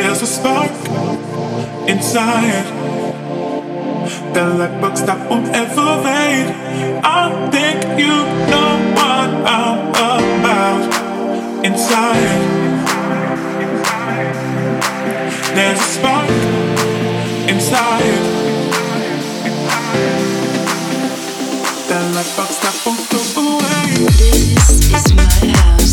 There's a spark inside that light box that won't ever fade. I think you know what I'm about inside. There's a spark inside that light box that won't go away. This is my house.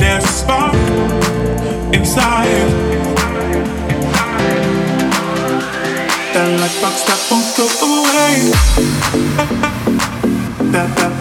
There's a spark inside. That light box that won't go away. That, that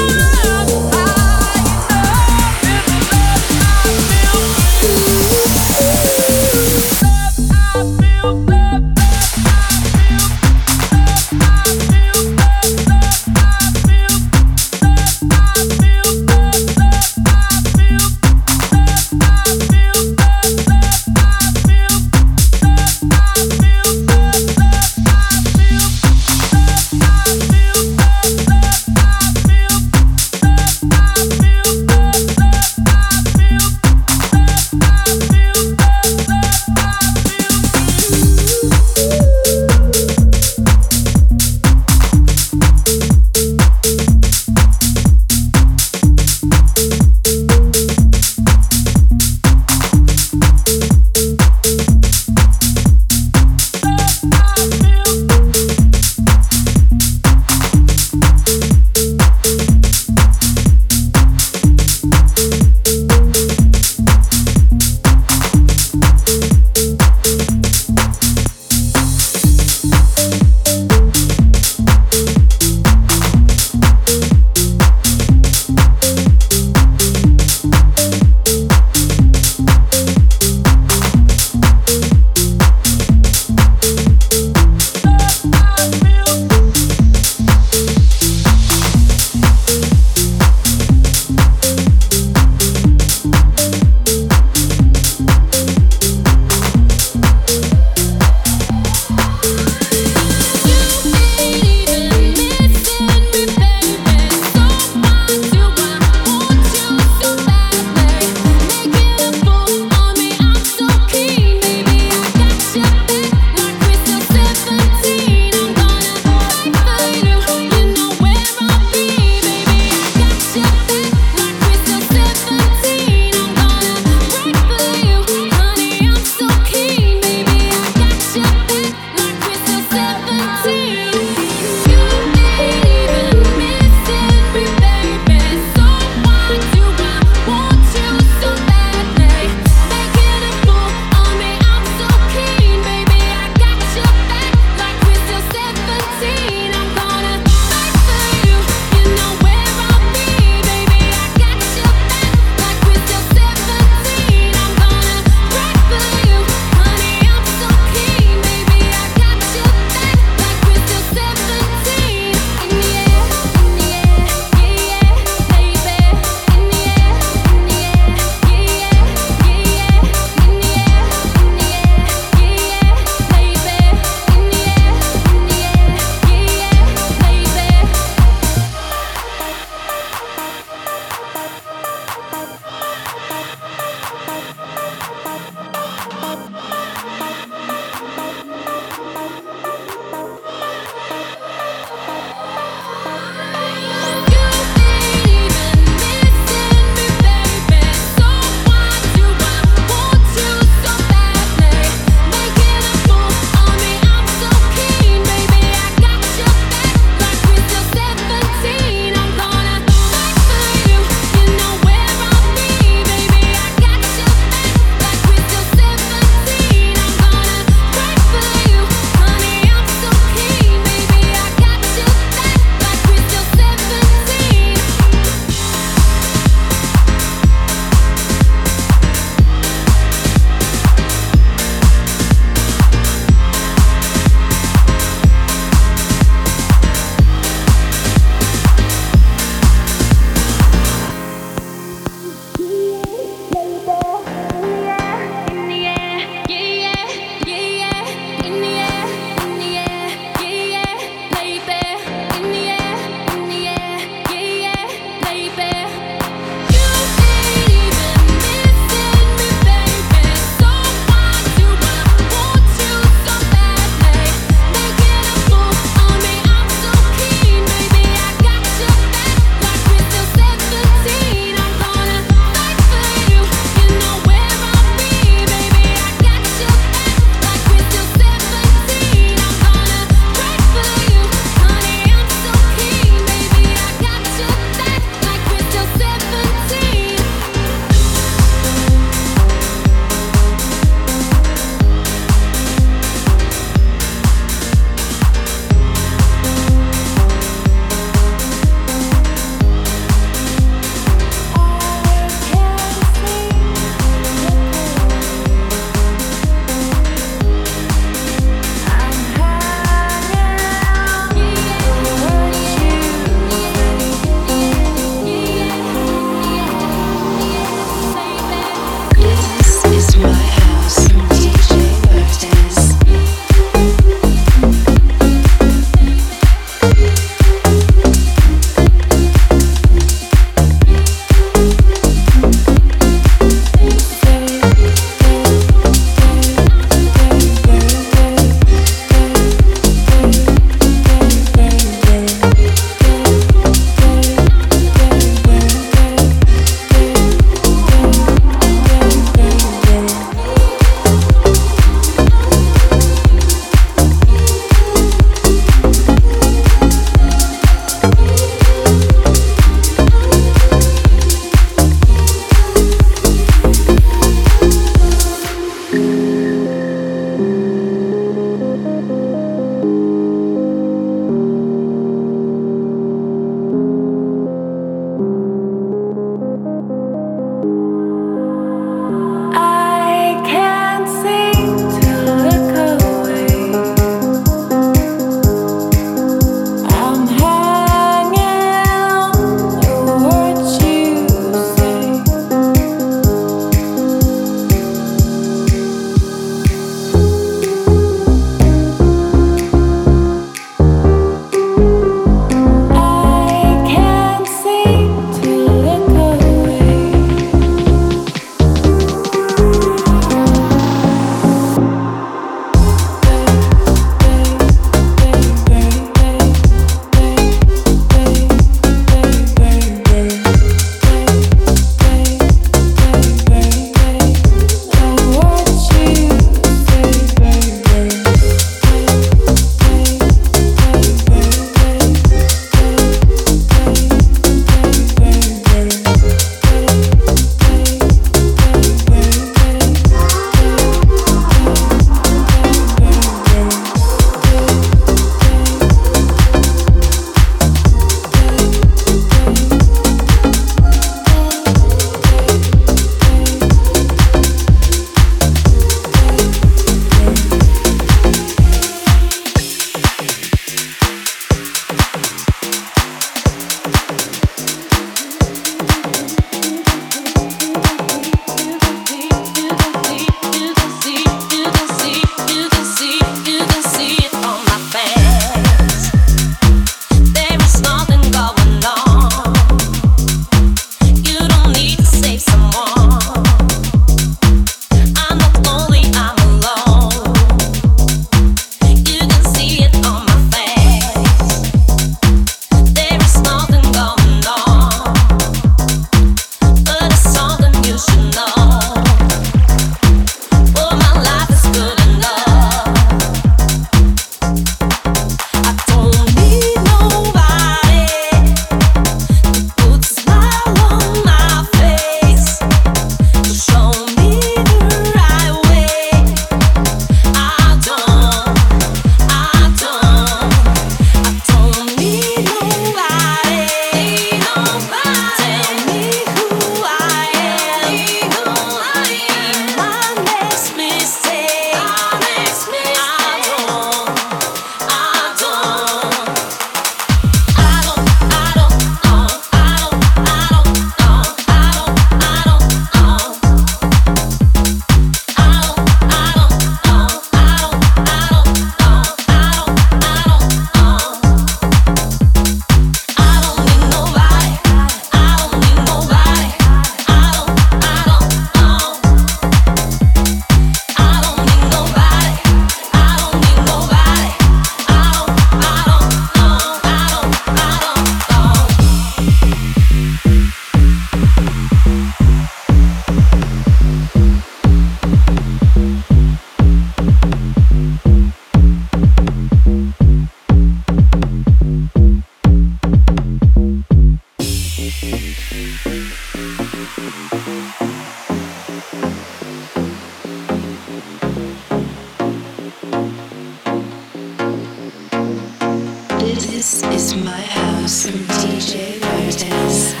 This is my house from DJ Bertens.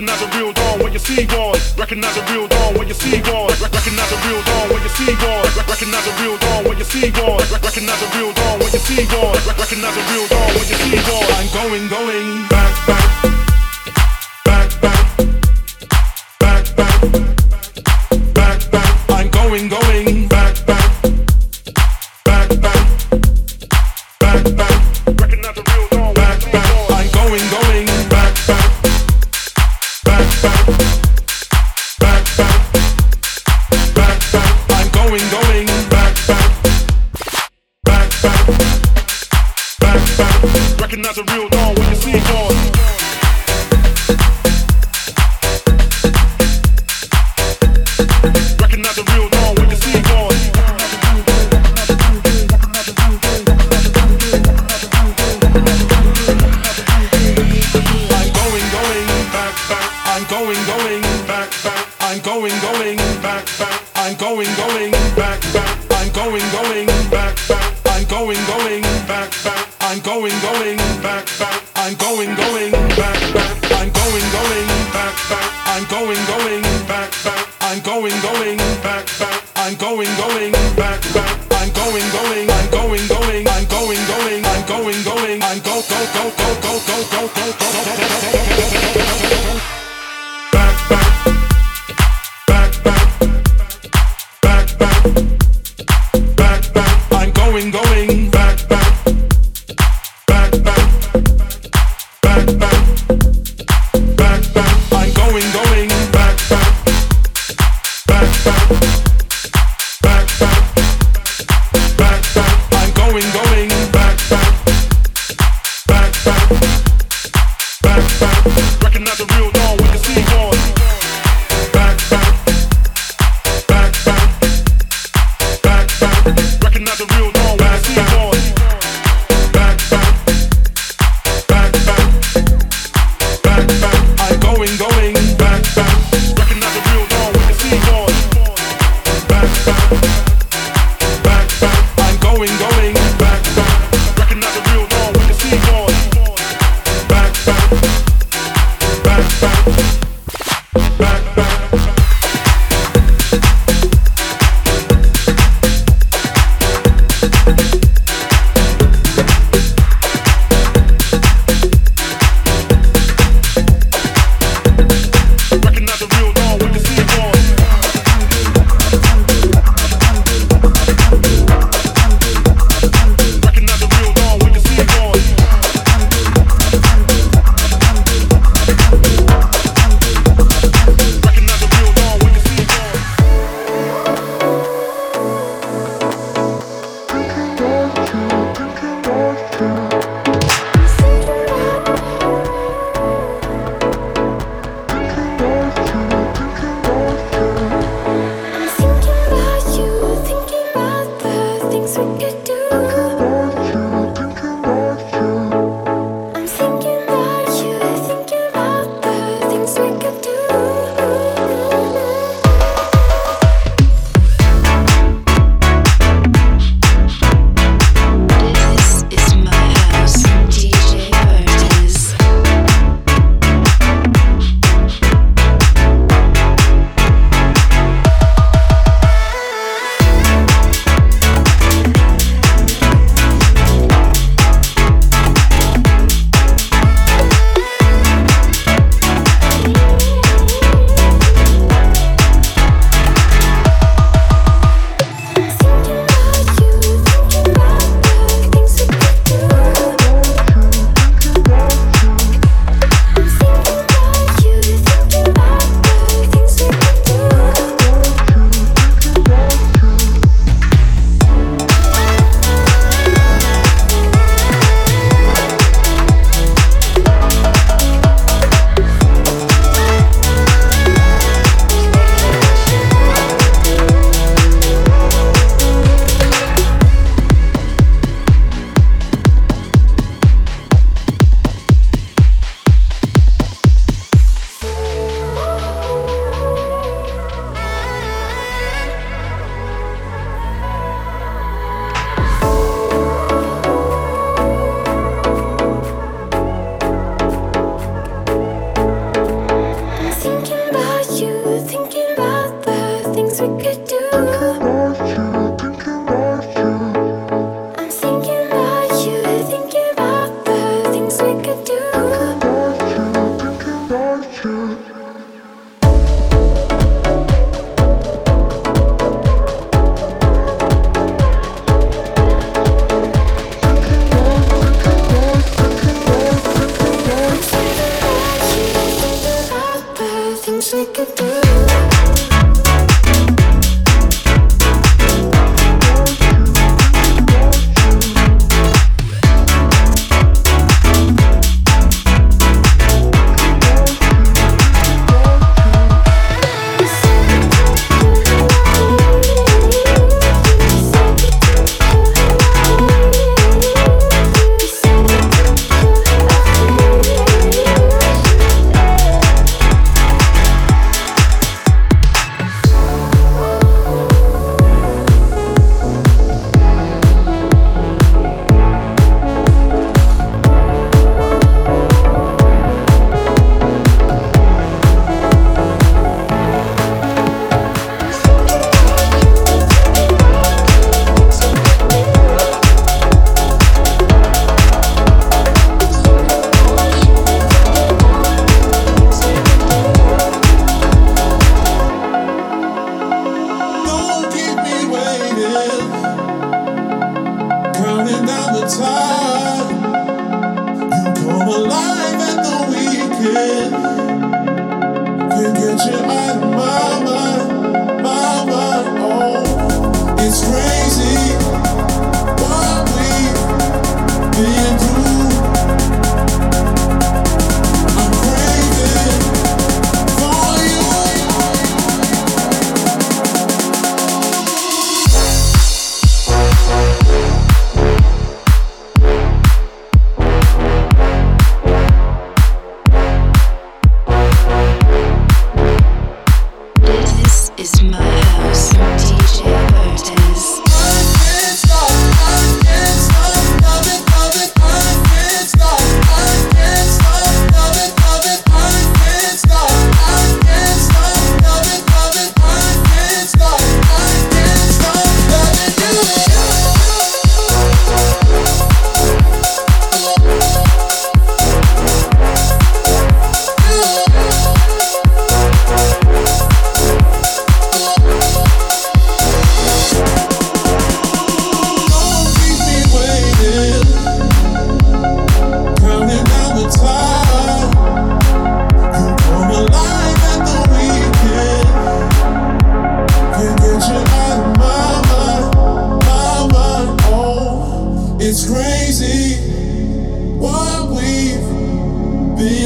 Recognize a real dawn when you see one. Recognize a real dawn when you see one. Recognize a real dawn when you see one. Recognize a real dawn when you see one. Recognize a real dawn when you see one. Recognize a real dawn when you see one. I'm going, going back. back, back. I'm going, going back, back. I'm going, going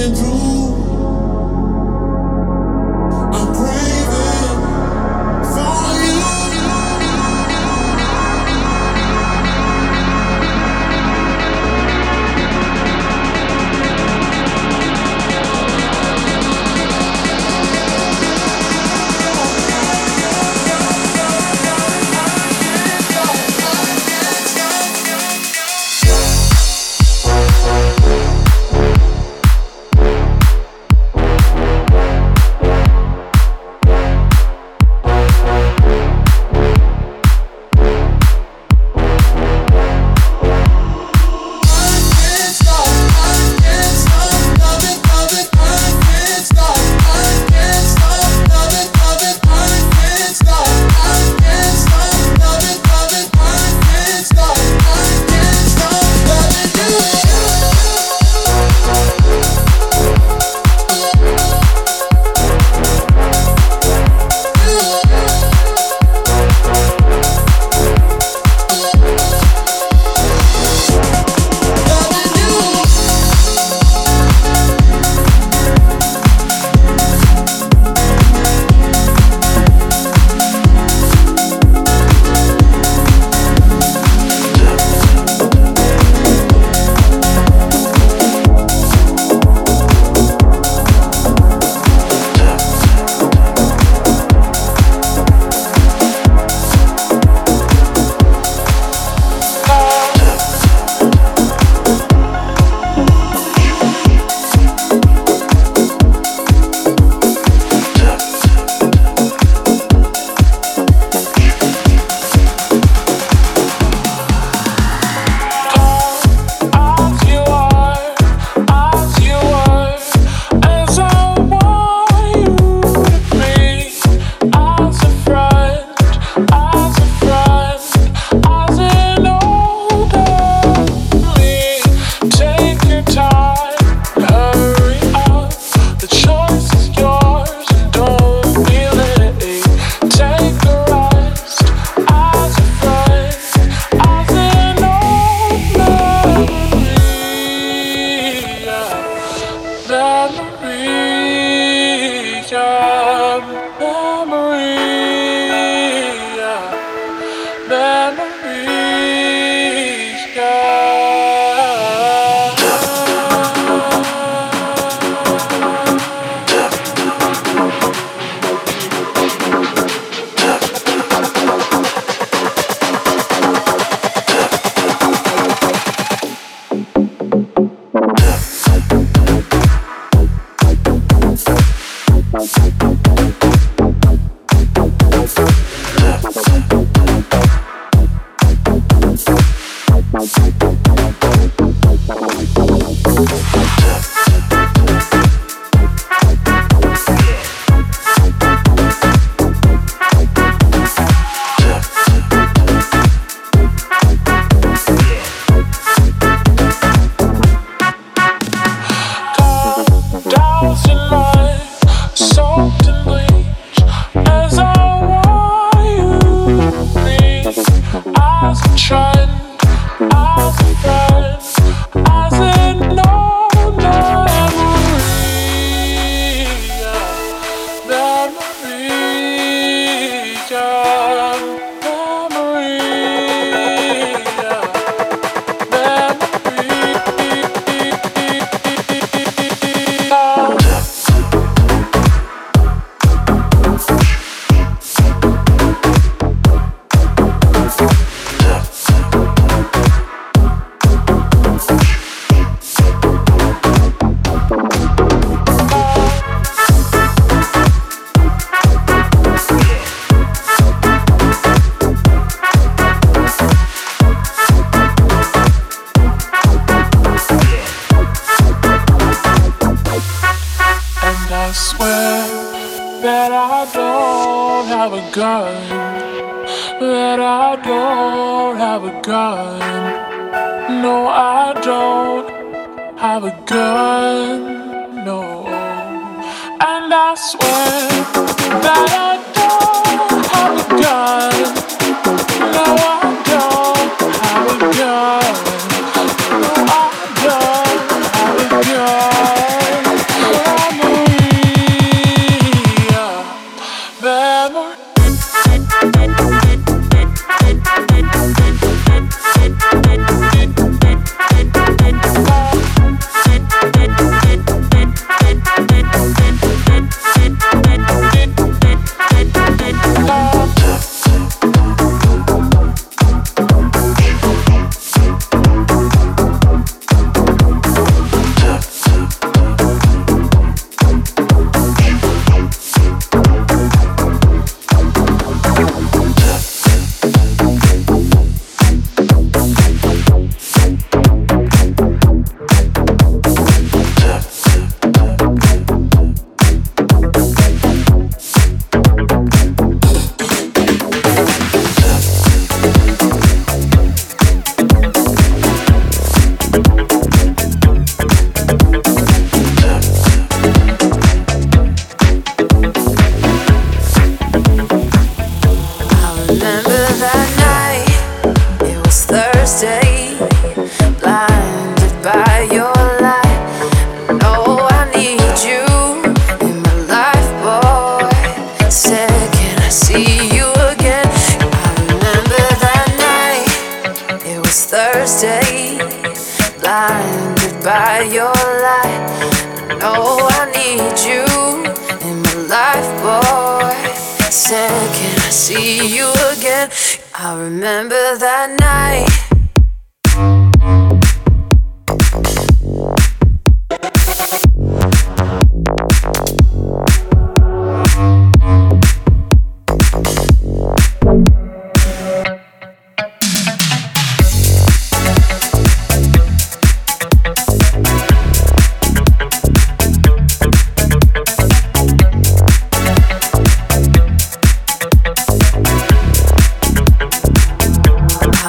Yeah.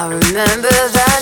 I got to